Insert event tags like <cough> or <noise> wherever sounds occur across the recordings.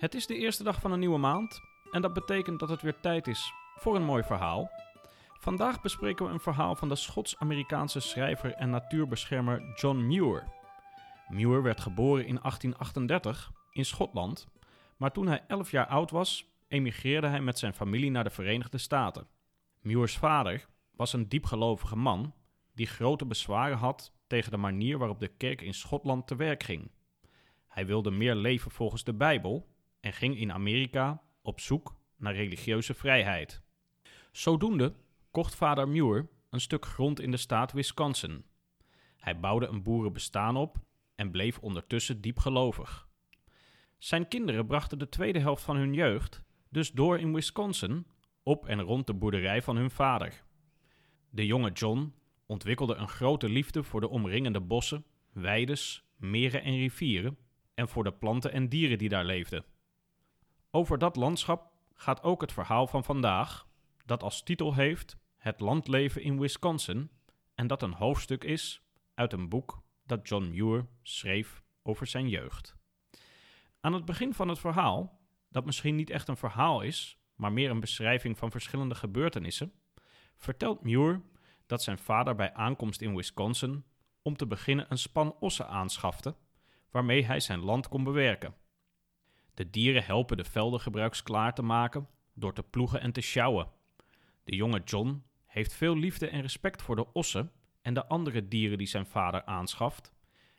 Het is de eerste dag van een nieuwe maand en dat betekent dat het weer tijd is voor een mooi verhaal. Vandaag bespreken we een verhaal van de Schots-Amerikaanse schrijver en natuurbeschermer John Muir. Muir werd geboren in 1838 in Schotland, maar toen hij 11 jaar oud was, emigreerde hij met zijn familie naar de Verenigde Staten. Muirs vader was een diepgelovige man die grote bezwaren had tegen de manier waarop de kerk in Schotland te werk ging. Hij wilde meer leven volgens de Bijbel en ging in Amerika op zoek naar religieuze vrijheid. Zodoende kocht vader Muir een stuk grond in de staat Wisconsin. Hij bouwde een boerenbestaan op en bleef ondertussen diep gelovig. Zijn kinderen brachten de tweede helft van hun jeugd dus door in Wisconsin op en rond de boerderij van hun vader. De jonge John ontwikkelde een grote liefde voor de omringende bossen, weides, meren en rivieren en voor de planten en dieren die daar leefden. Over dat landschap gaat ook het verhaal van vandaag, dat als titel heeft Het landleven in Wisconsin en dat een hoofdstuk is uit een boek dat John Muir schreef over zijn jeugd. Aan het begin van het verhaal, dat misschien niet echt een verhaal is, maar meer een beschrijving van verschillende gebeurtenissen, vertelt Muir dat zijn vader bij aankomst in Wisconsin om te beginnen een span ossen aanschafte, waarmee hij zijn land kon bewerken. De dieren helpen de velden gebruiksklaar te maken door te ploegen en te sjouwen. De jonge John heeft veel liefde en respect voor de ossen en de andere dieren die zijn vader aanschaft,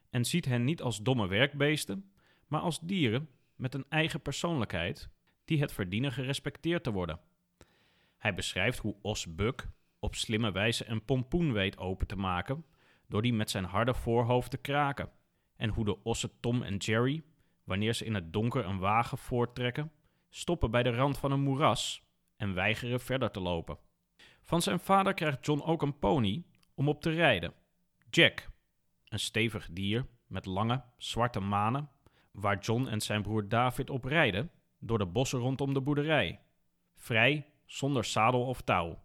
en ziet hen niet als domme werkbeesten, maar als dieren met een eigen persoonlijkheid die het verdienen gerespecteerd te worden. Hij beschrijft hoe os Buck op slimme wijze een pompoen weet open te maken door die met zijn harde voorhoofd te kraken, en hoe de ossen Tom en Jerry, wanneer ze in het donker een wagen voorttrekken, stoppen bij de rand van een moeras en weigeren verder te lopen. Van zijn vader krijgt John ook een pony om op te rijden. Jack, een stevig dier met lange, zwarte manen, waar John en zijn broer David op rijden door de bossen rondom de boerderij. Vrij, zonder zadel of touw.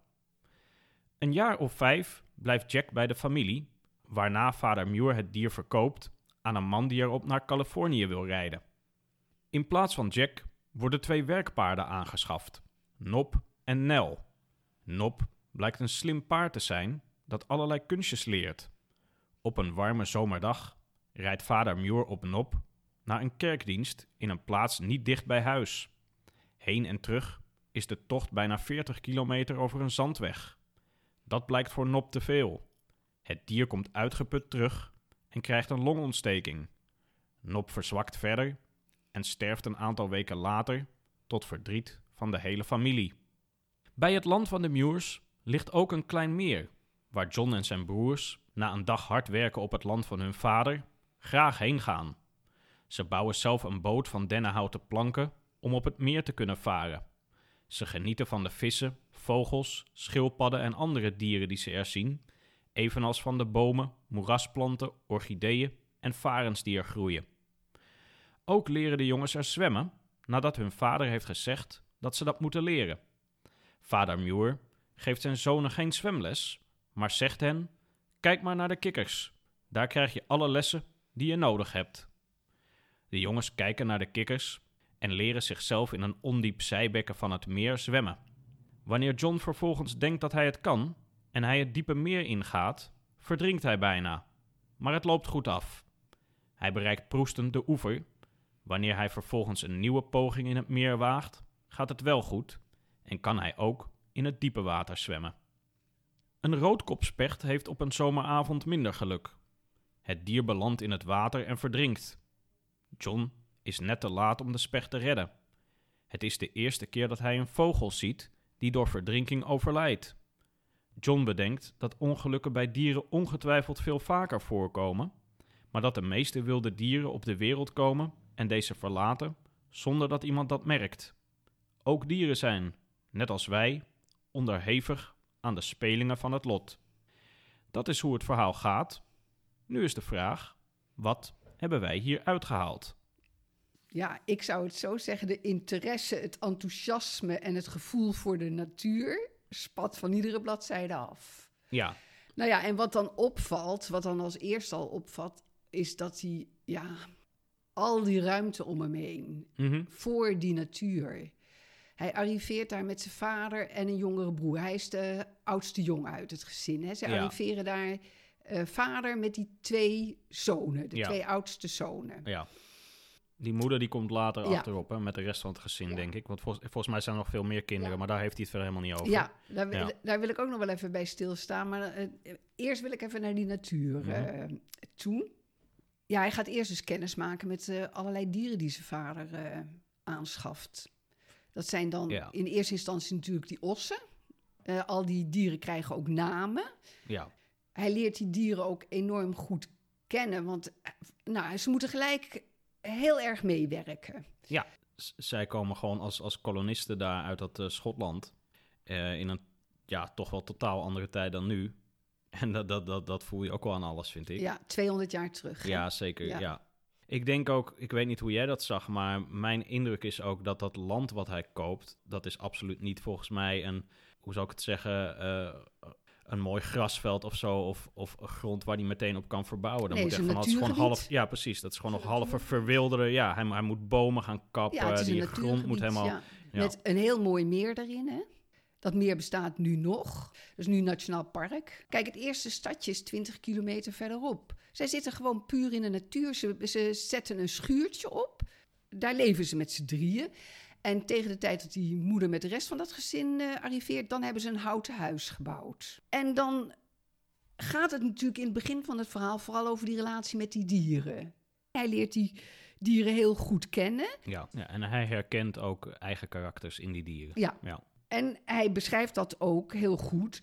Een jaar of vijf blijft Jack bij de familie, waarna vader Muir het dier verkoopt aan een man die erop naar Californië wil rijden. In plaats van Jack worden twee werkpaarden aangeschaft, Nop en Nel. Nop blijkt een slim paard te zijn dat allerlei kunstjes leert. Op een warme zomerdag rijdt vader Muir op Nop naar een kerkdienst in een plaats niet dicht bij huis. Heen en terug is de tocht bijna 40 kilometer over een zandweg. Dat blijkt voor Nop te veel. Het dier komt uitgeput terug en krijgt een longontsteking. Nop verzwakt verder en sterft een aantal weken later tot verdriet van de hele familie. Bij het land van de Muirs ligt ook een klein meer, waar John en zijn broers, na een dag hard werken op het land van hun vader, graag heen gaan. Ze bouwen zelf een boot van dennenhouten planken om op het meer te kunnen varen. Ze genieten van de vissen, vogels, schildpadden en andere dieren die ze er zien, evenals van de bomen, moerasplanten, orchideeën en varens die er groeien. Ook leren de jongens er zwemmen, nadat hun vader heeft gezegd dat ze dat moeten leren. Vader Muir geeft zijn zonen geen zwemles, maar zegt hen: Kijk maar naar de kikkers, daar krijg je alle lessen die je nodig hebt. De jongens kijken naar de kikkers en leren zichzelf in een ondiep zijbekken van het meer zwemmen. Wanneer John vervolgens denkt dat hij het kan en hij het diepe meer ingaat, verdrinkt hij bijna. Maar het loopt goed af. Hij bereikt proestend de oever. Wanneer hij vervolgens een nieuwe poging in het meer waagt, gaat het wel goed en kan hij ook in het diepe water zwemmen. Een roodkopspecht heeft op een zomeravond minder geluk. Het dier belandt in het water en verdrinkt. John is net te laat om de specht te redden. Het is de eerste keer dat hij een vogel ziet die door verdrinking overlijdt. John bedenkt dat ongelukken bij dieren ongetwijfeld veel vaker voorkomen, maar dat de meeste wilde dieren op de wereld komen en deze verlaten zonder dat iemand dat merkt. Ook dieren zijn, net als wij, onderhevig aan de spelingen van het lot. Dat is hoe het verhaal gaat. Nu is de vraag: wat hebben wij hier uitgehaald? Ja, ik zou het zo zeggen: de interesse, het enthousiasme en het gevoel voor de natuur spat van iedere bladzijde af. Ja. Nou ja, en wat dan opvalt, wat dan als eerste al opvalt, is dat hij, ja, al die ruimte om hem heen. Mhm. Voor die natuur. Hij arriveert daar met zijn vader en een jongere broer. Hij is de oudste jongen uit het gezin. Hè. Ze Ja. arriveren daar eh, vader met die twee zonen, de Ja. twee oudste zonen. Ja. Die moeder die komt later Ja. achterop, hè, met de rest van het gezin, Ja. denk ik. Want vol- volgens mij zijn er nog veel meer kinderen, Ja. maar daar heeft hij het verder helemaal niet over. Ja, daar, wil- Ja. daar wil ik ook nog wel even bij stilstaan. Maar eh, eerst wil ik even naar die natuur Mhm. eh, toe. Ja, hij gaat eerst dus kennis maken met eh, allerlei dieren die zijn vader aanschaft. Dat zijn dan in eerste instantie natuurlijk die ossen. Al die dieren krijgen ook namen. Ja. Hij leert die dieren ook enorm goed kennen, want nou, ze moeten gelijk heel erg meewerken. S- zij komen gewoon als, als kolonisten daar uit dat eh, Schotland. eh, in een ja, toch wel totaal andere tijd dan nu. <laughs> En dat, dat, dat, dat voel je ook wel aan alles, vind ik. Ja, 200 jaar terug. hè? Ja, zeker. Ja. Ja. Ik denk ook, ik weet niet hoe jij dat zag, maar mijn indruk is ook dat dat land wat hij koopt, dat is absoluut niet volgens mij een, hoe zou ik het zeggen, eh, een mooi grasveld of zo, of, of een grond waar hij meteen op kan verbouwen. Dan Nee, moet is echt van, is gewoon half, ja precies, dat is gewoon nog halve verwilderen. Ja, hij, hij moet bomen gaan kappen, Ja, het is een die grond moet helemaal... ja. ja. Met een heel mooi meer erin, hè? Dat meer bestaat nu nog. Dus nu Nationaal Park. Kijk, het eerste stadje is 20 kilometer verderop. Zij zitten gewoon puur in de natuur. Ze, ze zetten een schuurtje op. Daar leven ze met z'n drieën. En tegen de tijd dat die moeder met de rest van dat gezin eh, arriveert, dan hebben ze een houten huis gebouwd. En dan gaat het natuurlijk in het begin van het verhaal vooral over die relatie met die dieren. Hij leert die dieren heel goed kennen. Ja. ja, en hij herkent ook eigen karakters in die dieren. Ja. Ja. En hij beschrijft dat ook heel goed.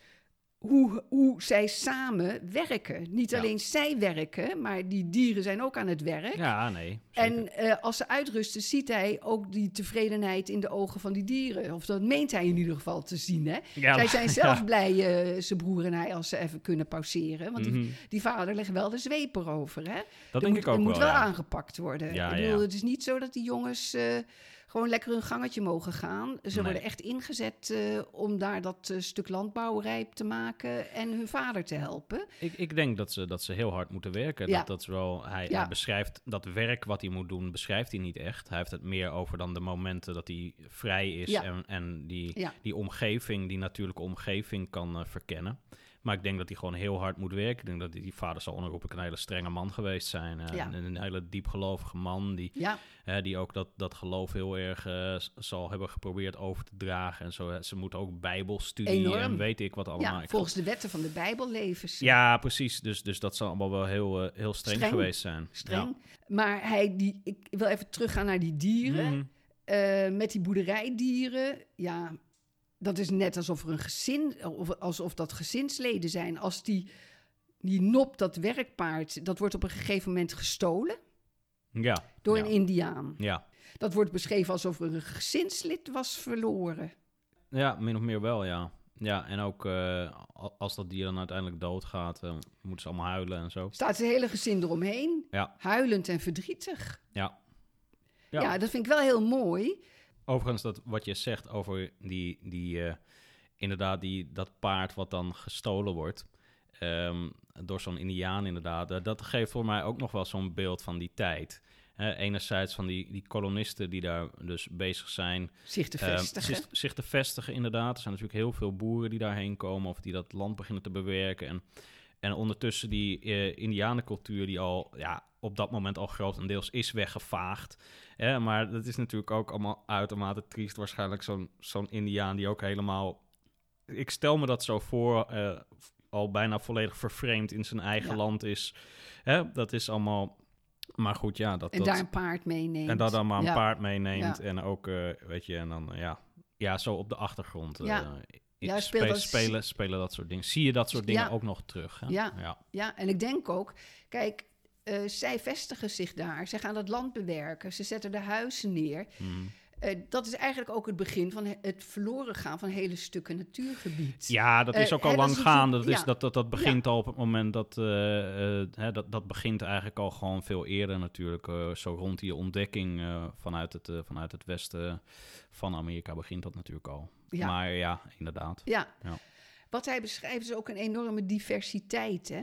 Hoe, hoe zij samen werken. Niet Ja. alleen zij werken, maar die dieren zijn ook aan het werk. Ja, nee. zeker. En eh, als ze uitrusten, ziet hij ook die tevredenheid in de ogen van die dieren. Of dat meent hij in ieder geval te zien. Hè? ja, Zij zijn <laughs> zelf ja. blij, eh, zijn broer en hij, als ze even kunnen pauzeren. Want die, Mhm. die vader legt wel de zweep erover. Hè? Dat er denk moet, ik ook er moet wel, wel ja. aangepakt worden. Ja, ik bedoel, het is niet zo dat die jongens eh, gewoon lekker hun gangetje mogen gaan. Ze Nee. worden echt ingezet eh, om daar dat eh, stuk landbouw rijp te maken en hun vader te helpen. Ik, ik denk dat ze, dat ze heel hard moeten werken. Ja. Dat, dat is wel, hij, Ja. hij beschrijft dat werk wat hij moet doen, beschrijft hij niet echt. Hij heeft het meer over dan de momenten dat hij vrij is Ja. en, en die, die omgeving, die natuurlijke omgeving kan eh, verkennen. Maar ik denk dat hij gewoon heel hard moet werken. Ik denk dat die, vader zal onherroepelijk een hele strenge man geweest zijn. eh, Ja. een, een hele diepgelovige man die, Ja, eh, die ook dat, dat geloof heel erg eh, zal hebben geprobeerd over te dragen. En zo, ze moeten ook bijbelstudie en weet ik wat allemaal. ja volgens de wetten van de Bijbel leven ze. ja, precies. Dus, dus dat zal allemaal wel heel, heel streng, Streng. geweest zijn. Streng. Maar hij, die, ik wil even teruggaan naar die dieren. Eh, met die boerderijdieren, ja, dat is net alsof er een gezin, of alsof dat gezinsleden zijn. Als die, die nop, dat werkpaard, dat wordt op een gegeven moment gestolen Ja. door ja. een indiaan. Ja. Dat wordt beschreven alsof er een gezinslid was verloren. ja, min of meer wel, ja. Ja, en ook eh, al- als dat dier dan uiteindelijk doodgaat, eh, moeten ze allemaal huilen en zo. Staat het hele gezin eromheen, Ja. huilend en verdrietig. Ja. Ja. Ja. dat vind ik wel heel mooi. Overigens, dat, wat je zegt over die, die eh, inderdaad, die, dat paard wat dan gestolen wordt. ehm, door zo'n indiaan inderdaad. dat geeft voor mij ook nog wel zo'n beeld van die tijd. Eh, enerzijds van die, die kolonisten die daar dus bezig zijn Zich te Ehm, vestigen. zich, zich te vestigen, inderdaad. Er zijn natuurlijk heel veel boeren die daarheen komen of die dat land beginnen te bewerken. En, en ondertussen die eh indianencultuur die al ja, op dat moment al grotendeels is weggevaagd. Hè, maar dat is natuurlijk ook allemaal uitermate triest. Waarschijnlijk zo'n zo'n indiaan die ook helemaal... Ik stel me dat zo voor, eh, al bijna volledig vervreemd in zijn eigen Ja. land is. Hè, dat is allemaal... Maar goed, ja, dat... en dat, daar een paard meeneemt. en dat dan maar een Ja. paard meeneemt. Ja. En ook, eh, weet je, en dan, ja, ja, zo op de achtergrond. Ja. Ja, spelen, spelen dat soort dingen. Zie je dat soort dingen Ja. ook nog terug? Hè? Ja. ja. Ja, en ik denk ook, kijk, eh, zij vestigen zich daar. Zij gaan het land bewerken. Ze zetten de huizen neer. Mhm. Eh, dat is eigenlijk ook het begin van he- het verloren gaan van hele stukken natuurgebied. Ja, dat is Eh, ook al lang gaande. Dat, is, dat, dat, dat begint al op het moment dat... eh, hè, dat, dat begint eigenlijk al gewoon veel eerder natuurlijk. zo rond die ontdekking vanuit, het, vanuit het westen van Amerika begint dat natuurlijk al. Ja. Maar ja, inderdaad. Ja. Ja. Wat hij beschrijft is ook een enorme diversiteit hè?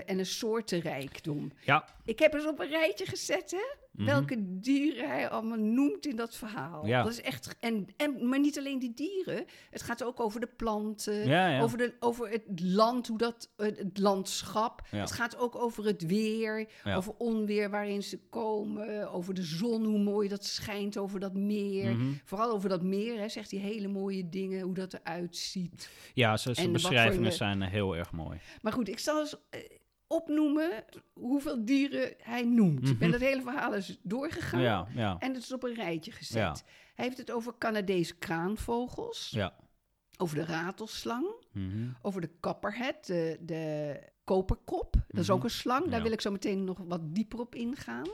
En een soortenrijkdom. Ja. Ik heb eens op een rijtje gezet, hè? Mhm. welke dieren hij allemaal noemt in dat verhaal. Ja. Dat is echt, en, en, maar niet alleen die dieren. Het gaat ook over de planten, Ja, ja. over, de, over het land, hoe dat, het landschap. Het gaat ook over het weer, over onweer waarin ze komen, over de zon, hoe mooi dat schijnt over dat meer. Mhm. Vooral over dat meer, hè, zegt hij hele mooie dingen, hoe dat eruit ziet. Ja, zijn beschrijvingen zijn heel erg mooi. Maar goed, ik zal eens eh, opnoemen hoeveel dieren hij noemt. Ik ben Mhm. dat hele verhaal eens doorgegaan. Ja, ja, En het is op een rijtje gezet. Ja. Hij heeft het over Canadese kraanvogels, ja. over de ratelslang, Mhm. over de kapperhet, de, de koperkop. Dat is Mhm. ook een slang, daar wil ik zo meteen nog wat dieper op ingaan.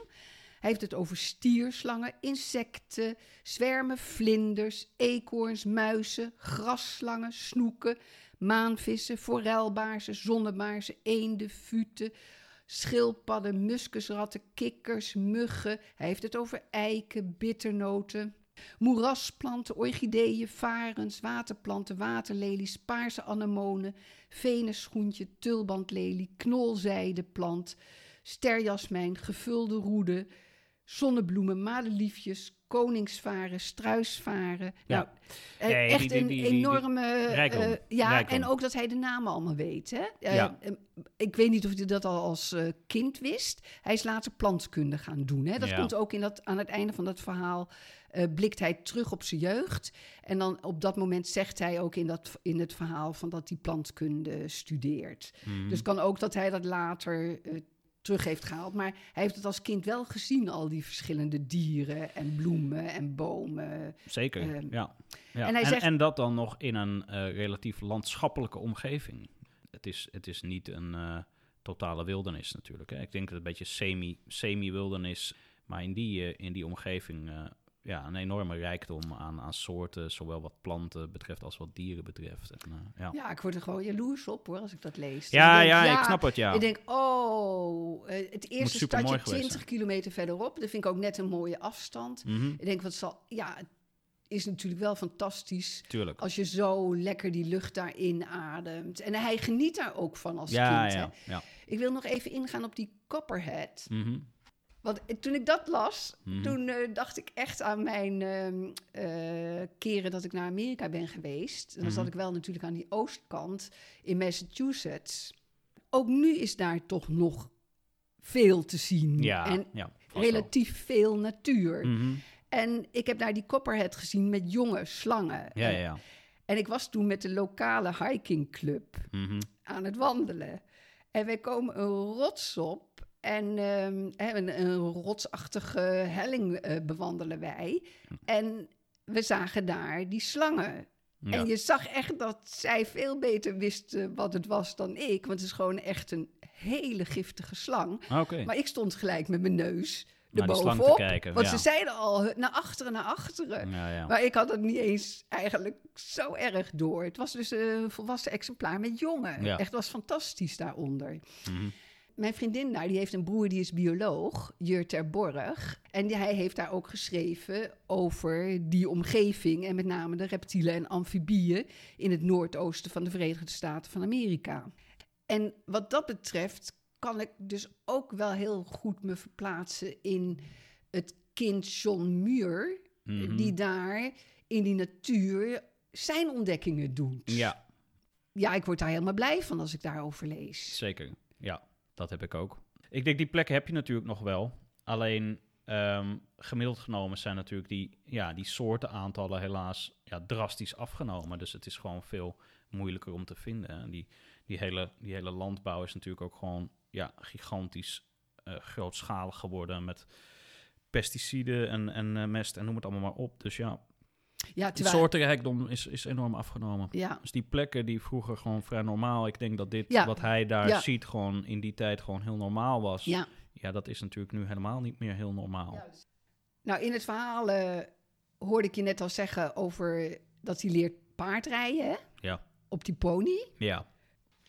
Hij heeft het over stierslangen, insecten, zwermen, vlinders, eekhoorns, muizen, grasslangen, snoeken, maanvissen, forelbaarzen, zonnebaarzen, eenden, futen, schildpadden, muskusratten, kikkers, muggen. Hij heeft het over eiken, bitternoten, moerasplanten, orchideeën, varens, waterplanten, waterlelies, paarse anemonen, venenschoentje, tulbandlelie, knolzijdeplant, sterjasmijn, gevulde roede, zonnebloemen, madeliefjes, koningsvaren, struisvaren. Ja. Nou, eh, Nee, echt die- die- een die- enorme... rijkdom. eh, ja, Rijkdom. en ook dat hij de namen allemaal weet. Hè? Eh, Ja. ik weet niet of hij dat al als kind wist. Hij is later plantkunde gaan doen. Hè? Dat Ja. komt ook in dat, aan het einde van dat verhaal. blikt hij terug op zijn jeugd. En dan op dat moment zegt hij ook in, dat, in het verhaal van dat hij plantkunde studeert. Mhm. Dus kan ook dat hij dat later terug heeft gehaald. Maar hij heeft het als kind wel gezien, al die verschillende dieren en bloemen en bomen. Zeker, ehm, ja. ja. en En, hij zegt- en dat dan nog in een eh, relatief landschappelijke omgeving. Het is, het is niet een eh, totale wildernis natuurlijk. Hè. Ik denk dat het een beetje semi, semi-wildernis, maar in die, eh, in die omgeving ja, een enorme rijkdom aan, aan soorten, zowel wat planten betreft als wat dieren betreft. En, eh, ja. Ja, ik word er gewoon jaloers op hoor, als ik dat lees. Dus Ja, ik denk, ja, ik snap het, ja. Ik denk, oh, eh, het eerste stadje geweest 20 kilometer verderop. Dat vind ik ook net een mooie afstand. Mhm, Ik denk, wat zal... Ja, het is natuurlijk wel fantastisch tuurlijk. als je zo lekker die lucht daarin ademt. En hij geniet daar ook van als Ja, kind. ja, Hè? ja. Ik wil nog even ingaan op die copperhead. Mhm, Want toen ik dat las, mhm. toen eh, dacht ik echt aan mijn ehm, eh, keren dat ik naar Amerika ben geweest. En dan zat Mhm. ik wel natuurlijk aan die oostkant in Massachusetts. Ook nu is daar toch nog veel te zien. Ja, En ja, vast wel. relatief veel natuur. Mhm. En ik heb daar die copperhead gezien met jonge slangen. Ja, ja, ja. En ik was toen met de lokale hikingclub aan het wandelen. En wij komen een rots op. En ehm, een, een rotsachtige helling eh, bewandelen wij. En we zagen daar die slangen. Ja. En je zag echt dat zij veel beter wist wat het was dan ik. Want het is gewoon echt een hele giftige slang. Ah. Maar ik stond gelijk met mijn neus erbovenop. kijken, Want ja. ze zeiden al "Huh, naar achteren, naar achteren. Ja. Maar ik had het niet eens eigenlijk zo erg door. Het was dus een volwassen exemplaar met jongen. Echt was fantastisch daaronder. Mhm. Mijn vriendin daar, die heeft een broer die is bioloog, Jur Terborg. En die, hij heeft daar ook geschreven over die omgeving... en met name de reptielen en amfibieën... in het noordoosten van de Verenigde Staten van Amerika. En wat dat betreft kan ik dus ook wel heel goed me verplaatsen... in het kind John Muir, Mhm. die daar in die natuur zijn ontdekkingen doet. Ja, Ja, ik word daar helemaal blij van als ik daarover lees. Zeker, dat heb ik ook. Ik denk, die plekken heb je natuurlijk nog wel. Alleen, ehm, gemiddeld genomen zijn natuurlijk die, ja, die soortenaantallen helaas ja, drastisch afgenomen. Dus het is gewoon veel moeilijker om te vinden. En die, die, hele, die hele landbouw is natuurlijk ook gewoon ja, gigantisch eh, grootschalig geworden met pesticiden en, en eh, mest en noem het allemaal maar op. Dus ja, Ja, de terwijl... soortenrijkdom is, is enorm afgenomen. Ja, Dus die plekken die vroeger gewoon vrij normaal, ik denk dat dit Ja. wat hij daar Ja. ziet gewoon in die tijd gewoon heel normaal was. ja. Ja, dat is natuurlijk nu helemaal niet meer heel normaal. Nou, in het verhaal eh, hoorde ik je net al zeggen over dat hij leert paardrijden, hè? Ja. Op die pony. Ja,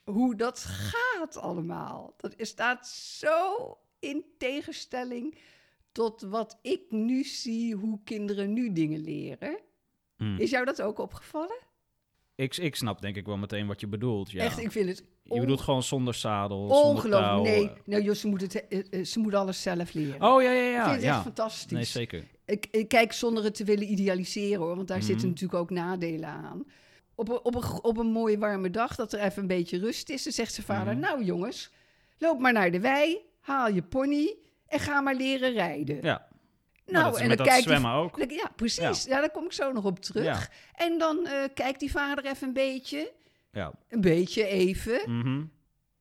Hoe dat gaat allemaal. Dat is- staat zo in tegenstelling tot wat ik nu zie, hoe kinderen nu dingen leren. Mm. Is jou dat ook opgevallen? Ik, ik snap denk ik wel meteen wat je bedoelt. Ja. Echt, ik vind het Je bedoelt gewoon zonder zadel, zonder Ongelooflijk. Nee, nou, joh, ze, moet het, eh, eh, ze moet alles zelf leren. Oh, ja, ja, ik ja. vind het ja. echt fantastisch. Nee, zeker. Ik, ik kijk zonder het te willen idealiseren hoor, want daar Mhm. zitten natuurlijk ook nadelen aan. Op een, op, een, op een mooie warme dag, dat er even een beetje rust is, dan zegt zijn vader: Mhm. Nou jongens, loop maar naar de wei, haal je pony en ga maar leren rijden. Ja. Nou, dat is en dan dat kijkt die- zwemmen ook. Ja, precies. Ja. daar kom ik zo nog op terug. Ja. En dan eh, kijkt die vader even een beetje, Ja. een beetje even. Mhm.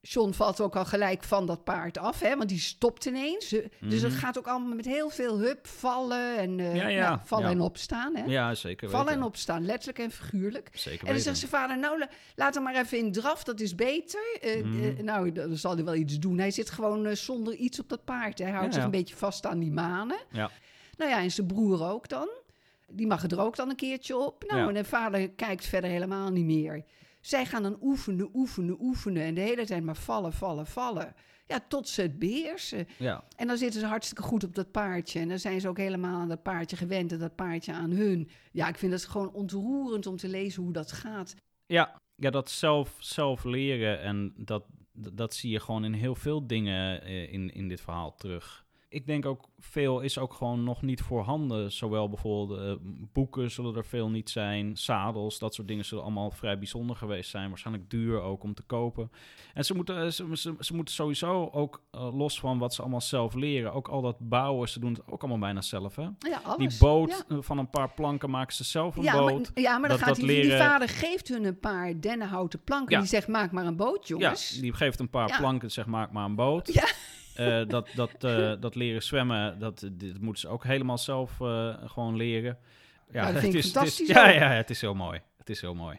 John valt ook al gelijk van dat paard af, hè, want die stopt ineens. Dus het Mhm. gaat ook allemaal met heel veel hup, vallen en eh, Ja, ja, nou, vallen ja. en opstaan. Hè? Ja, zeker vallen weten. en opstaan, letterlijk en figuurlijk. Zeker En dan weten. zegt zijn vader, nou, la- laat hem maar even in draf, dat is beter. Eh, Mhm. nou, dan zal hij wel iets doen. Hij zit gewoon zonder iets op dat paard. Hij houdt Ja, zich ja. een beetje vast aan die manen. Ja. Nou ja, en zijn broer ook dan. Die mag er ook dan een keertje op. Nou, Ja. en de vader kijkt verder helemaal niet meer. Zij gaan dan oefenen, oefenen, oefenen. En de hele tijd maar vallen, vallen, vallen. Ja, tot ze het beheersen. Ja. En dan zitten ze hartstikke goed op dat paardje. En dan zijn ze ook helemaal aan dat paardje gewend en dat paardje aan hun. Ja, ik vind het gewoon ontroerend om te lezen hoe dat gaat. Ja, ja dat zelf, zelf leren en dat, dat, dat zie je gewoon in heel veel dingen eh, in, in dit verhaal terug. Ik denk ook veel is ook gewoon nog niet voorhanden. Zowel bijvoorbeeld eh, boeken zullen er veel niet zijn, zadels, dat soort dingen zullen allemaal vrij bijzonder geweest zijn. Waarschijnlijk duur ook om te kopen. En ze moeten, eh, ze, ze, ze moeten sowieso ook eh, los van wat ze allemaal zelf leren, ook al dat bouwen, ze doen het ook allemaal bijna zelf. Hè? Ja, alles. Die boot Ja. van een paar planken maken ze zelf een Ja boot. maar, ja, maar dan Dat- gaat dat die, die leren- vader geeft hun een paar dennenhouten planken. Ja. Die zegt, maak maar een boot, jongens. Ja, die geeft een paar planken, zeg maak maar een boot. Ja. Eh, dat, dat, eh, dat leren zwemmen, dat, dit moeten ze ook helemaal zelf eh, gewoon leren. Ja, dat vind ik het is, fantastisch Het is, ja, ja, het is heel mooi. Het is heel mooi.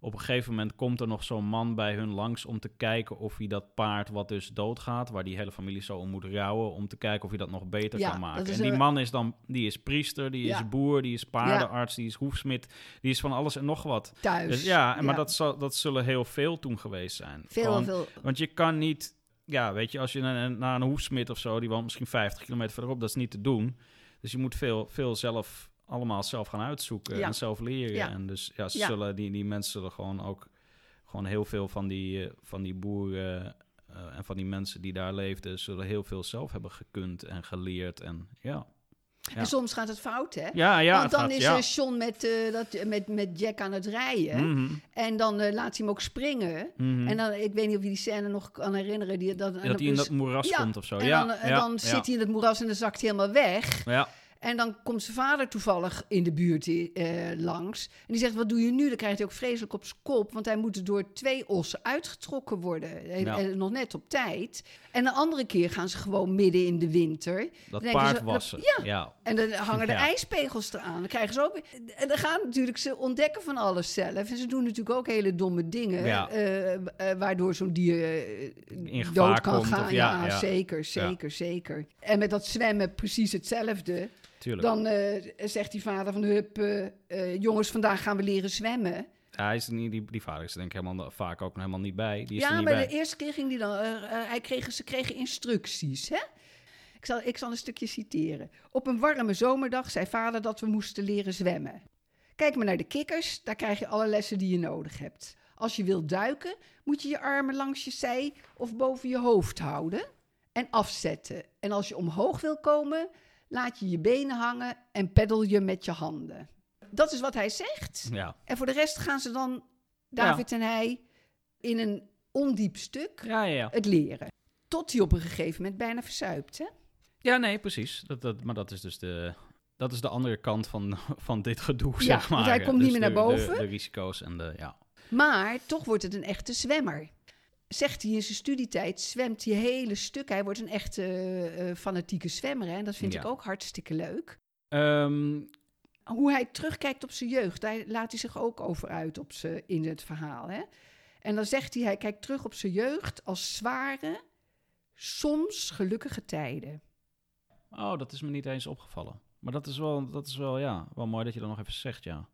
Op een gegeven moment komt er nog zo'n man bij hun langs om te kijken of hij dat paard wat dus doodgaat, waar die hele familie zo om moet rouwen, om te kijken of hij dat nog beter Ja, kan maken. En die een- man is dan, die is priester, die Ja. is boer, die is paardenarts, die is hoefsmid, die is van alles en nog wat. Thuis. Dus ja, maar dat, zal, dat zullen heel veel toen geweest zijn. Veel, Gewoon- veel... want je kan niet, ja, weet je, als je naar, naar een hoefsmid of zo, die woont misschien 50 kilometer verderop, dat is niet te doen. Dus je moet veel, veel zelf, allemaal zelf gaan uitzoeken Ja. en zelf leren. Ja. En dus ja, ze zullen, die, die mensen zullen gewoon ook, gewoon heel veel van die, eh, van die boeren eh, en van die mensen die daar leefden, zullen heel veel zelf hebben gekund en geleerd. En Ja. En soms gaat het fout, hè? ja, ja. Want dan gaat- is eh, John met, eh, dat, met, met Jack aan het rijden. Mhm, En dan eh, laat hij hem ook springen. mhm. En dan, ik weet niet of je die scène nog kan herinneren. Die, dat, dat hij in dat moeras Ja, komt of zo. En ja, dan, dan zit hij in het moeras en dan zakt hij helemaal weg. Ja, En dan komt zijn vader toevallig in de buurt eh, langs. En die zegt, wat doe je nu? Dan krijgt hij ook vreselijk op zijn kop. Want hij moet door twee ossen uitgetrokken worden. En, nog net op tijd. En de andere keer gaan ze gewoon midden in de winter. dat paard ze- wassen. Ja. ja. En dan hangen de Ja. ijspegels eraan. Dan krijgen ze ook... En dan gaan natuurlijk... Ze ontdekken van alles zelf. En ze doen natuurlijk ook hele domme dingen. Ja. eh, eh, waardoor zo'n dier In dood kan komt gaan. of- ja. zeker, zeker, zeker. En met dat zwemmen precies hetzelfde. Tuurlijk. Dan eh, zegt die vader van Hup... eh, eh, jongens, vandaag gaan we leren zwemmen. Ja, hij is niet, die, die vader is denk ik helemaal, vaak ook helemaal niet bij. Die is er Ja, niet maar bij. de eerste keer ging die dan... hij kreeg, ze kregen instructies, hè? Ik zal, ik zal een stukje citeren. Op een warme zomerdag zei vader dat we moesten leren zwemmen. Kijk maar naar de kikkers, daar krijg je alle lessen die je nodig hebt. Als je wilt duiken, moet je je armen langs je zij of boven je hoofd houden en afzetten. En als je omhoog wil komen, laat je je benen hangen en peddel je met je handen. Dat is wat hij zegt. Ja. En voor de rest gaan ze dan, David en hij, in een ondiep stuk Ja, het leren. Tot hij op een gegeven moment bijna verzuipt. Hè? Ja, nee, precies. Dat, dat, maar dat is dus de, dat is de andere kant van, van dit gedoe, Ja, zeg maar. want hij komt niet Dus meer naar de- de- boven. De, risico's en de, ja. Maar toch wordt het een echte zwemmer. Zegt hij in zijn studietijd, zwemt hij hele stukken. Hij wordt een echte eh, eh, fanatieke zwemmer. Hè? En dat vind Ja. ik ook hartstikke leuk. Ehm, Hoe hij terugkijkt op zijn jeugd, daar laat hij zich ook over uit op zijn, in het verhaal. Hè? En dan zegt hij, hij kijkt terug op zijn jeugd als zware, soms gelukkige tijden. oh, dat is me niet eens opgevallen. Maar dat is wel, dat is wel, ja, wel mooi dat je dat nog even zegt, ja.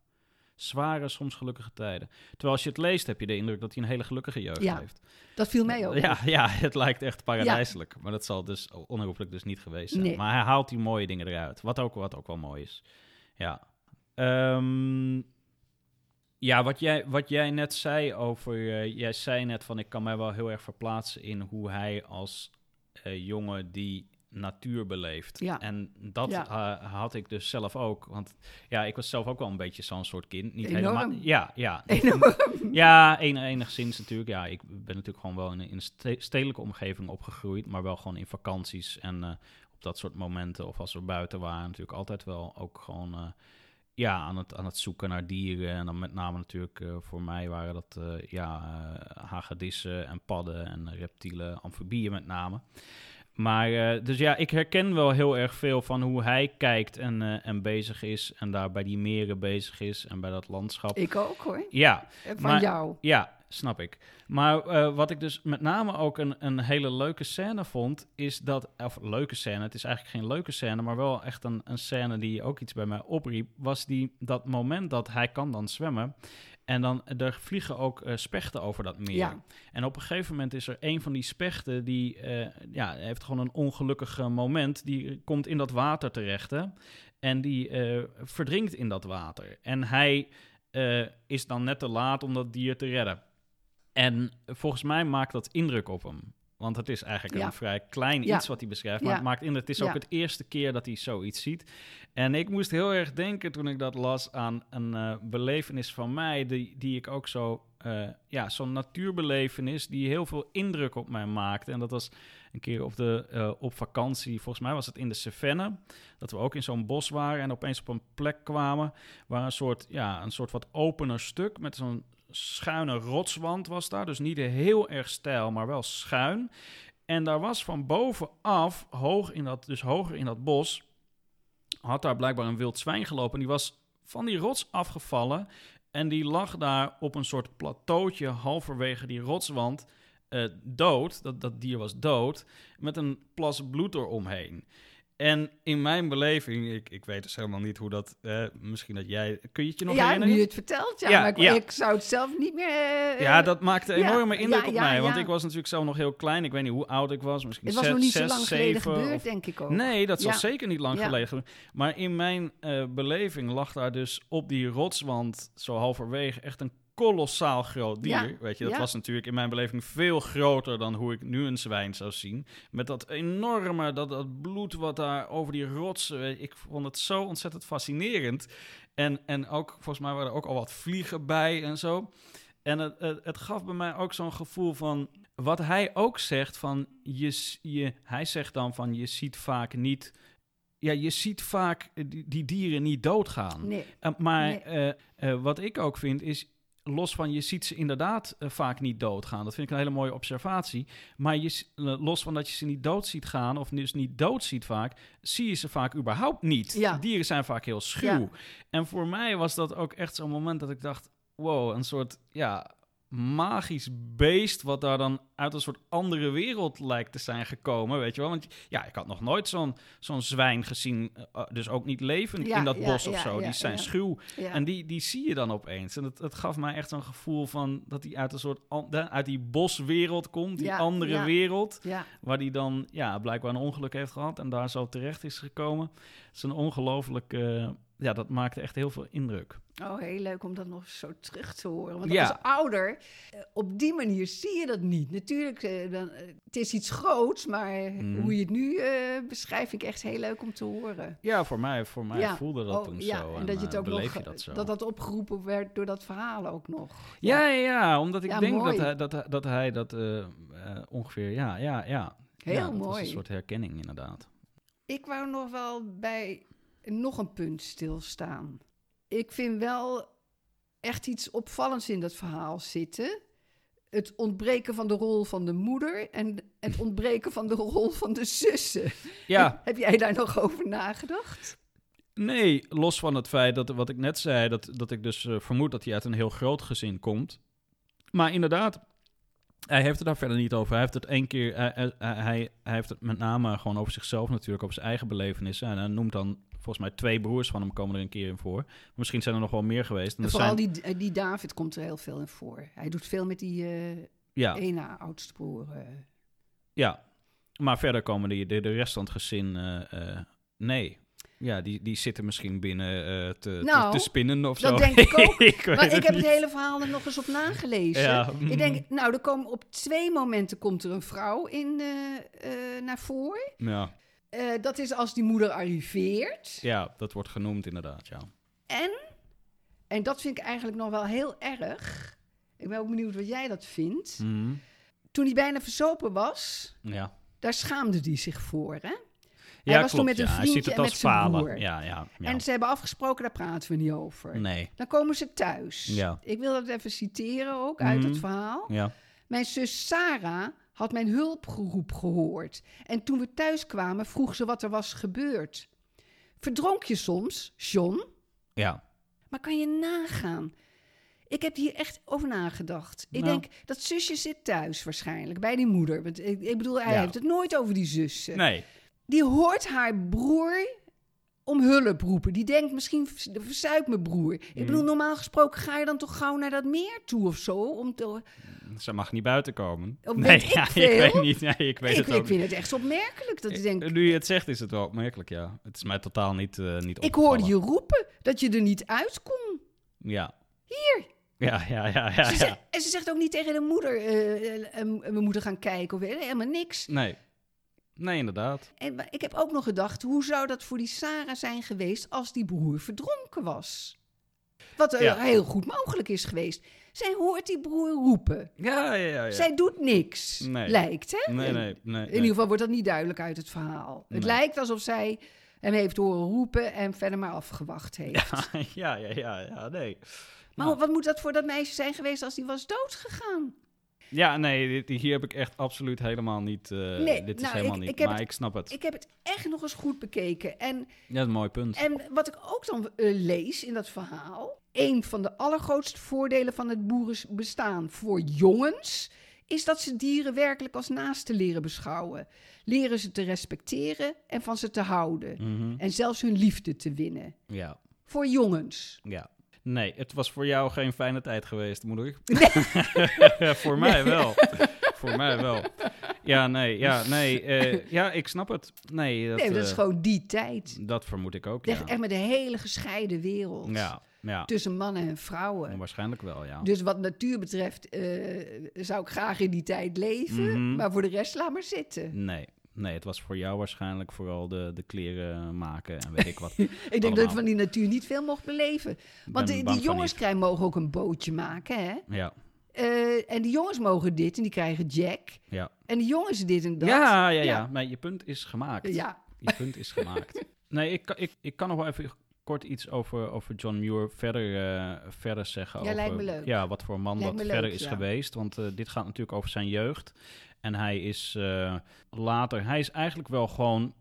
Zware, soms gelukkige tijden. Terwijl als je het leest, heb je de indruk dat hij een hele gelukkige jeugd Ja, heeft. Dat viel mij ook. Ja, ja, het lijkt echt paradijselijk. Maar dat zal dus onherroepelijk dus niet geweest zijn. Nee. Maar hij haalt die mooie dingen eruit. Wat ook, wat ook wel mooi is. Ja. Ehm, Ja, wat jij, wat jij net zei over... eh, jij zei net van, ik kan mij wel heel erg verplaatsen in hoe hij als eh, jongen die natuur beleeft. Ja. En dat Ja. eh, had ik dus zelf ook. Want ja, ik was zelf ook wel een beetje zo'n soort kind. Niet Enorm. helemaal... Ja, ja. Enorm. <laughs> Ja, enigszins natuurlijk. Ja, ik ben natuurlijk gewoon wel in, een- in een ste- stedelijke omgeving opgegroeid, maar wel gewoon in vakanties en eh, op dat soort momenten of als we buiten waren, natuurlijk altijd wel ook gewoon eh, ja, aan, het, aan het zoeken naar dieren. En dan met name natuurlijk voor mij waren dat ja, hagedissen en padden en reptielen, amfibieën met name. Maar eh, dus ja, ik herken wel heel erg veel van hoe hij kijkt en, eh, en bezig is. En daar bij die meren bezig is en bij dat landschap. Ik ook hoor. Ja, Van Maar- jou. ja, snap ik. Maar eh, wat ik dus met name ook een, een hele leuke scène vond, is dat, of leuke scène, het is eigenlijk geen leuke scène, maar wel echt een, een scène die ook iets bij mij opriep, was die, dat moment dat hij kan dan zwemmen. En dan, er vliegen ook eh, spechten over dat meer. Ja. En op een gegeven moment is er een van die spechten die eh, ja, heeft gewoon een ongelukkig eh, moment. Die komt in dat water terecht hè? en die eh, verdrinkt in dat water. En hij eh, is dan net te laat om dat dier te redden. En volgens mij maakt dat indruk op hem. Want het is eigenlijk Ja. een vrij klein iets wat hij beschrijft. Maar het maakt indruk. Het is ook het eerste keer dat hij zoiets ziet. En ik moest heel erg denken toen ik dat las aan een eh, belevenis van mij. Die, die ik ook zo. eh, ja, zo'n natuurbelevenis die heel veel indruk op mij maakte. En dat was een keer op, de, eh, op vakantie. Volgens mij was het in de Cevennes. Dat we ook in zo'n bos waren en opeens op een plek kwamen. Waar een soort, ja, een soort wat opener stuk met zo'n schuine rotswand was daar. Dus niet heel erg steil, maar wel schuin. En daar was van bovenaf, hoog in dat, dus hoger in dat bos, had daar blijkbaar een wild zwijn gelopen. En die was van die rots afgevallen. En die lag daar op een soort plateautje halverwege die rotswand eh, dood. Dat, dat dier was dood. Met een plas bloed eromheen. En in mijn beleving, ik, ik weet dus helemaal niet hoe dat... eh, misschien dat jij... Kun je het je nog ja, herinneren? nu je het vertelt, ja. Ja, maar ik, ja. ik zou het zelf niet meer... eh, Ja, dat maakte ja, enorme indruk ja, op mij. Want ik was natuurlijk zelf nog heel klein. Ik weet niet hoe oud ik was. Misschien Het was zes, nog niet zo lang geleden gebeurd, of- denk ik ook. Nee, dat zal zeker niet lang geleden. Maar in mijn eh, beleving lag daar dus op die rotswand, zo halverwege, echt een kolossaal groot dier. Ja, Weet je, dat ja. was natuurlijk in mijn beleving veel groter dan hoe ik nu een zwijn zou zien. Met dat enorme, dat, dat bloed wat daar over die rotsen. Ik vond het zo ontzettend fascinerend. En, en ook, volgens mij waren er ook al wat vliegen bij en zo. En het, het, het gaf bij mij ook zo'n gevoel van. Wat hij ook zegt van. Je, je, hij zegt dan van. Je ziet vaak niet. Ja, je ziet vaak eh, die, die dieren niet doodgaan. Nee. Uh, maar Nee. eh, eh, wat ik ook vind is. Los van je ziet ze inderdaad eh, vaak niet doodgaan. Dat vind ik een hele mooie observatie. Maar je, eh, los van dat je ze niet dood ziet gaan, of dus niet dood ziet vaak, zie je ze vaak überhaupt niet. Ja. Dieren zijn vaak heel schuw. En voor mij was dat ook echt zo'n moment dat ik dacht: wow, een soort ja, magisch beest. wat daar dan uit een soort andere wereld lijkt te zijn gekomen. Weet je wel? Want ja, ik had nog nooit zo'n zo'n zwijn gezien. eh, dus ook niet levend Ja, in dat ja, bos of zo. Die zijn schuw. En die, die zie je dan opeens. En het, het gaf mij echt zo'n gevoel van dat hij uit een soort uit die boswereld komt, die andere wereld, waar hij dan ja, blijkbaar een ongeluk heeft gehad en daar zo terecht is gekomen. Het is een ongelooflijk, eh, ja, dat maakte echt heel veel indruk. Oh, heel leuk om dat nog zo terug te horen. Want Ja. als ouder, eh, op die manier zie je dat niet. Natuurlijk, eh, dan, eh, het is iets groots, maar Mhm. hoe je het nu eh, beschrijft, vind ik echt heel leuk om te horen. Ja, voor mij, voor mij Ja. voelde dat Oh, toen ja, zo. En dat je het ook nog, dat zo. dat dat opgeroepen werd door dat verhaal ook nog. ja, ja, ja, omdat ik denk dat mooi. hij dat, hij- dat, hij dat ongeveer, ja, ja, ja. Heel mooi. een soort herkenning inderdaad. Ik wou nog wel bij nog een punt stilstaan. Ik vind wel echt iets opvallends in dat verhaal zitten. Het ontbreken van de rol van de moeder en het <laughs> ontbreken van de rol van de zussen. Ja, Heb, jij daar nog over nagedacht? Nee, los van het feit dat wat ik net zei, dat, dat ik dus eh, vermoed dat hij uit een heel groot gezin komt. Maar inderdaad, hij heeft het daar verder niet over. Hij heeft het één keer, hij, hij, hij, hij heeft het met name gewoon over zichzelf natuurlijk, over zijn eigen belevenissen. En hij noemt dan, volgens mij twee broers van hem komen er een keer in voor. Misschien zijn er nog wel meer geweest. En En vooral zijn, die, die David komt er heel veel in voor. Hij doet veel met die eh ja, ene oudste broer. eh. ja, maar verder komen die, de, de rest van het gezin, eh, nee. Ja, die, die zitten misschien binnen te, te- Nou, te, spinnen of dat zo. denk ik <laughs> ook. ik Maar ik heb niet. het hele verhaal er nog eens op nagelezen. Ja, Ik denk, nou, er komen op twee momenten komt er een vrouw in, naar voren. Ja. Eh, dat is als die moeder arriveert. ja, dat wordt genoemd inderdaad, ja. En, en dat vind ik eigenlijk nog wel heel erg. Ik ben ook benieuwd wat jij dat vindt. Mhm. Toen hij bijna verzopen was, Ja. daar schaamde hij zich voor, hè? Ja, Hij was toen klopt, met een ja. Vriendje en als met zijn falen. broer. Ja, ja, ja. En ze hebben afgesproken, daar praten we niet over. Nee. Dan komen ze thuis. Ja. Ik wil dat even citeren ook uit Mhm. het verhaal. Ja. Mijn zus Sarah had mijn hulpgeroep gehoord. En toen we thuis kwamen, vroeg ze wat er was gebeurd. Verdronk je soms, John? Ja. Maar kan je nagaan? Ik heb hier echt over nagedacht. Ik Nou. denk, dat zusje zit thuis waarschijnlijk, bij die moeder. Want ik, ik bedoel, hij Ja. heeft het nooit over die zussen. Nee. Die hoort haar broer om hulp roepen. Die denkt misschien, verzuipt mijn broer. Ik Mhm. bedoel, normaal gesproken ga je dan toch gauw naar dat meer toe of zo? Om te... Ze mag niet buiten komen. Oh, nee, ik ja, ik veel? weet niet. Nee, ik weet ik, het ook ik vind het echt opmerkelijk dat ik denk... niet. Nu je het zegt, is het wel opmerkelijk, ja. Het is mij totaal niet, eh niet Ik hoorde je roepen dat je er niet uit kon. Ja. Hier. Ja, ja, ja, ja. Ze ja. zegt- en ze zegt ook niet tegen de moeder, eh, eh, eh, we moeten gaan kijken of eh, helemaal niks. Nee. Nee, inderdaad. En ik heb ook nog gedacht, hoe zou dat voor die Sarah zijn geweest als die broer verdronken was? Wat Ja. heel goed mogelijk is geweest. Zij hoort die broer roepen. Ja, ja, ja. ja. Zij doet niks, Nee. lijkt hè? Nee, nee, nee. In ieder geval wordt dat niet duidelijk uit het verhaal. Het lijkt alsof zij hem heeft horen roepen en verder maar afgewacht <laughs> heeft. ja, ja, ja, ja, nee. Maar Nou. wat moet dat voor dat meisje zijn geweest als die was doodgegaan? Ja, nee, dit, hier heb ik echt absoluut helemaal niet... eh, Nee, dit is nou, helemaal ik- niet, ik maar het- ik snap het. Ik heb het echt nog eens goed bekeken. En, Ja, dat is een mooi punt. en wat ik ook dan eh, lees in dat verhaal... een van de allergrootste voordelen van het boerenbestaan voor jongens... is dat ze dieren werkelijk als naasten leren beschouwen. Leren ze te respecteren en van ze te houden. Mhm. En zelfs hun liefde te winnen. Ja, Voor jongens. ja. Nee, het was voor jou geen fijne tijd geweest, moeder. <laughs> <laughs> voor mij wel. voor mij wel. Ja, nee, ja, nee. eh, ja, ik snap het. Nee, dat, nee, dat is eh, gewoon die tijd. dat vermoed ik ook, Echt, ja. echt met een hele gescheiden wereld. Ja, ja. Tussen mannen en vrouwen. Waarschijnlijk wel, ja. Dus wat natuur betreft eh, zou ik graag in die tijd leven. Mhm. Maar voor de rest laat maar zitten. Nee, nee, het was voor jou waarschijnlijk vooral de, de kleren maken en weet ik wat. <laughs> Ik denk dat ik van die natuur niet veel mocht beleven. Want die, jongens krijgen, mogen ook een bootje maken. Hè? Ja, Eh, en die jongens mogen dit en die krijgen Jack. ja. En die jongens dit en dat. Ja, ja, ja, Ja. Maar je punt is gemaakt. Ja. Je punt is gemaakt. <laughs> Nee, ik, kan- ik, ik kan nog wel even kort iets over, over John Muir verder, eh, verder zeggen. Ja, over, lijkt me leuk. Ja, wat voor man Lijkt dat verder leuk, is ja. geweest. Want eh, dit gaat natuurlijk over zijn jeugd. En hij is eh, later... Hij is eigenlijk wel gewoon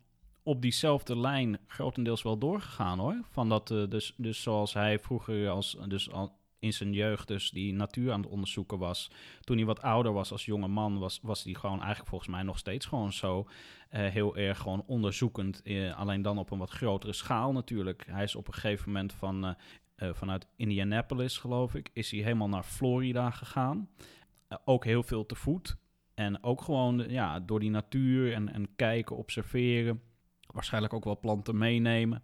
op diezelfde lijn grotendeels wel doorgegaan, hoor. Van dat, eh, dus, dus zoals hij vroeger als... Dus al, in zijn jeugd dus die natuur aan het onderzoeken was. Toen hij wat ouder was als jonge man, was, was hij gewoon eigenlijk volgens mij nog steeds gewoon zo eh, heel erg gewoon onderzoekend. alleen dan op een wat grotere schaal natuurlijk. Hij is op een gegeven moment van, vanuit Indianapolis, geloof ik, is hij helemaal naar Florida gegaan. Ook heel veel te voet. En ook gewoon eh, ja, door die natuur en, en kijken, observeren. Waarschijnlijk ook wel planten meenemen.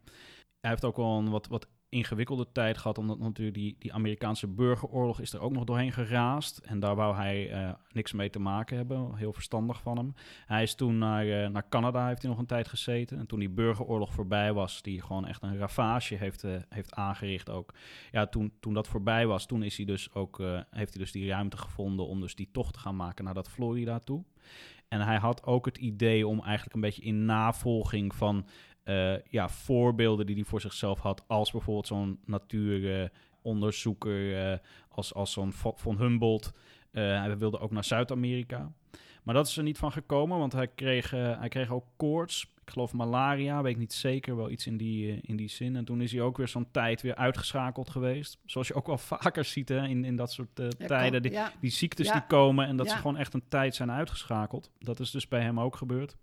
Hij heeft ook wel een wat, wat ingewikkelde tijd gehad, omdat natuurlijk die, die Amerikaanse burgeroorlog is er ook nog doorheen geraast. En daar wou hij eh, niks mee te maken hebben. Heel verstandig van hem. Hij is toen naar, eh, naar Canada, heeft hij nog een tijd gezeten. En toen die burgeroorlog voorbij was, die gewoon echt een ravage heeft, eh, heeft aangericht ook. Ja, toen, toen dat voorbij was, toen is hij dus ook, heeft hij dus die ruimte gevonden om dus die tocht te gaan maken naar dat Florida toe. En hij had ook het idee om eigenlijk een beetje in navolging van eh, ja, voorbeelden die hij voor zichzelf had, als bijvoorbeeld zo'n natuuronderzoeker, eh, als, als zo'n Vo- von Humboldt. Eh, hij wilde ook naar Zuid-Amerika. Maar dat is er niet van gekomen, want hij kreeg, hij kreeg ook koorts. Ik geloof malaria, weet ik niet zeker, wel iets in die, in die zin. En toen is hij ook weer zo'n tijd weer uitgeschakeld geweest. Zoals je ook wel <laughs> vaker ziet hè, in, in dat soort Ja, tijden. kan- Die, ja. die ziektes Ja. die komen en dat ze gewoon echt een tijd zijn uitgeschakeld. Dat is dus bij hem ook gebeurd.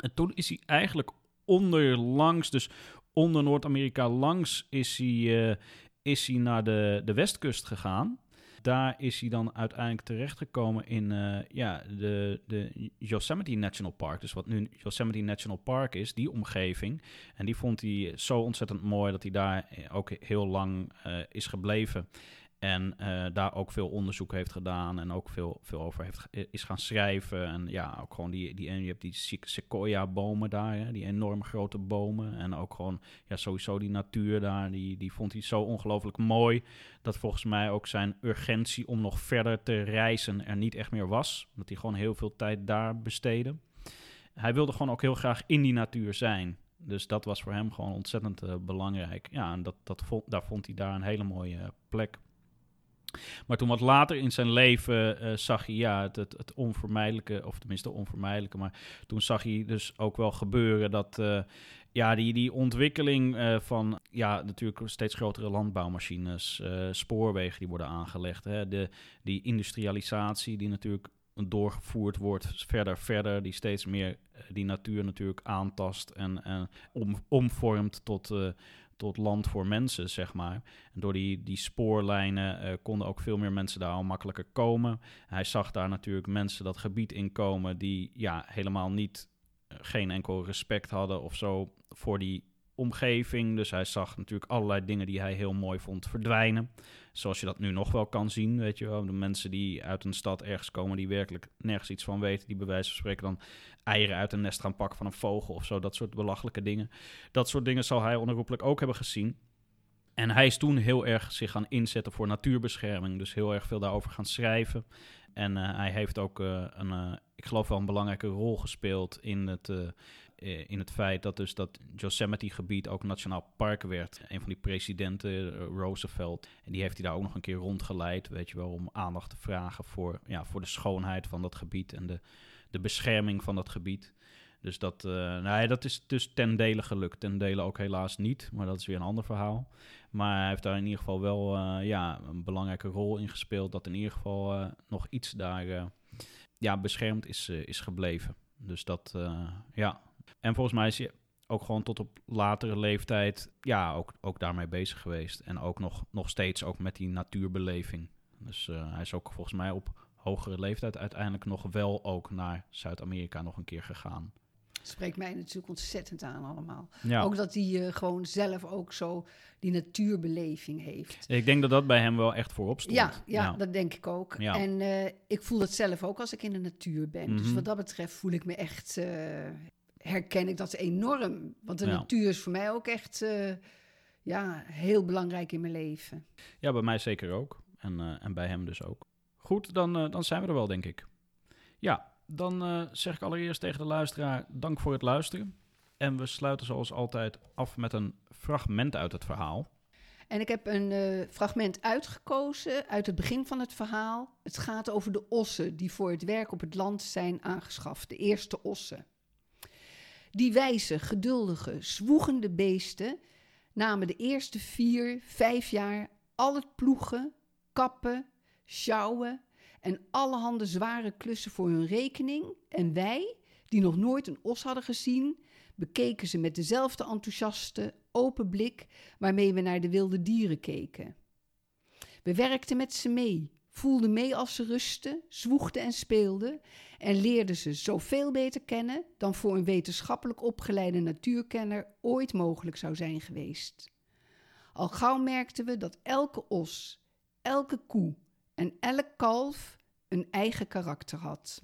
En toen is hij eigenlijk onder langs, dus onder Noord-Amerika langs, is hij, eh, is hij naar de, de westkust gegaan. daar is hij dan uiteindelijk terechtgekomen in uh, ja, de, de Yosemite National Park. Dus wat nu Yosemite National Park is, die omgeving. En die vond hij zo ontzettend mooi dat hij daar ook heel lang is gebleven. En uh, daar ook veel onderzoek heeft gedaan en ook veel, veel over heeft, is gaan schrijven. En ja, ook gewoon die, die, je hebt die sequoia-bomen daar, hè, die enorm grote bomen. En ook gewoon, ja, sowieso die natuur daar, die, die vond hij zo ongelooflijk mooi. Dat volgens mij ook zijn urgentie om nog verder te reizen er niet echt meer was. Dat hij gewoon heel veel tijd daar besteedde. Hij wilde gewoon ook heel graag in die natuur zijn. Dus dat was voor hem gewoon ontzettend uh, belangrijk. Ja, en dat, dat vond, daar vond hij daar een hele mooie plek. Maar toen wat later in zijn leven uh, zag hij ja, het, het, onvermijdelijke, of tenminste onvermijdelijke, maar toen zag hij dus ook wel gebeuren dat uh, ja, die, die ontwikkeling van ja, natuurlijk steeds grotere landbouwmachines, spoorwegen die worden aangelegd, hè, de, die industrialisatie die natuurlijk doorgevoerd wordt verder, verder, die steeds meer die natuur natuurlijk aantast en, en om, omvormt tot tot land voor mensen, zeg maar. En door die, die spoorlijnen uh, konden ook veel meer mensen daar al makkelijker komen. Hij zag daar natuurlijk mensen dat gebied inkomen die ja, helemaal niet, uh, geen enkel respect hadden of zo voor die omgeving. Dus hij zag natuurlijk allerlei dingen die hij heel mooi vond verdwijnen. Zoals je dat nu nog wel kan zien, weet je wel. De mensen die uit een stad ergens komen die werkelijk nergens iets van weten, die bij wijze van spreken dan eieren uit een nest gaan pakken van een vogel of zo. Dat soort belachelijke dingen. Dat soort dingen zal hij onherroepelijk ook hebben gezien. En hij is toen heel erg zich gaan inzetten voor natuurbescherming. Dus heel erg veel daarover gaan schrijven. En uh, hij heeft ook uh, een, uh, ik geloof wel een belangrijke rol gespeeld in het eh, in het feit dat dus dat Yosemite-gebied ook nationaal park werd. Een van die presidenten, uh, Roosevelt, en die heeft hij daar ook nog een keer rondgeleid, weet je wel, om aandacht te vragen voor, ja, voor de schoonheid van dat gebied en de, de bescherming van dat gebied. Dus dat, uh, nou ja, dat is dus ten dele gelukt. Ten dele ook helaas niet, maar dat is weer een ander verhaal. Maar hij heeft daar in ieder geval wel ja, een belangrijke rol in gespeeld. Dat in ieder geval nog iets daar ja, beschermd is, is gebleven. Dus dat, ja, en volgens mij is hij ook gewoon tot op latere leeftijd ja, ook, ook daarmee bezig geweest. En ook nog, nog steeds ook met die natuurbeleving. Dus uh, hij is ook volgens mij op hogere leeftijd uiteindelijk nog wel ook naar Zuid-Amerika nog een keer gegaan. Spreekt mij natuurlijk ontzettend aan allemaal. Ja. Ook dat hij uh, gewoon zelf ook zo die natuurbeleving heeft. Ik denk dat dat bij hem wel echt voorop stond. Ja, ja, ja. dat denk ik ook. Ja. En uh, ik voel het zelf ook als ik in de natuur ben. Mm -hmm. Dus wat dat betreft voel ik me echt herken ik dat enorm. Want de ja. natuur is voor mij ook echt uh, ja, heel belangrijk in mijn leven. Ja, bij mij zeker ook. En, uh, en bij hem dus ook. Goed, dan, uh, dan zijn we er wel, denk ik. Ja, dan zeg ik allereerst tegen de luisteraar dank voor het luisteren. En we sluiten zoals altijd af met een fragment uit het verhaal. En ik heb een uh, fragment uitgekozen uit het begin van het verhaal. Het gaat over de ossen die voor het werk op het land zijn aangeschaft. De eerste ossen. Die wijze, geduldige, zwoegende beesten namen de eerste vier, vijf jaar al het ploegen, kappen, sjouwen en allerhande zware klussen voor hun rekening. En wij, die nog nooit een os hadden gezien, bekeken ze met dezelfde enthousiaste, open blik waarmee we naar de wilde dieren keken. We werkten met ze mee, voelden mee als ze rustten, zwoegden en speelden en leerden ze zoveel beter kennen dan voor een wetenschappelijk opgeleide natuurkenner ooit mogelijk zou zijn geweest. Al gauw merkten we dat elke os, elke koe en elk kalf een eigen karakter had.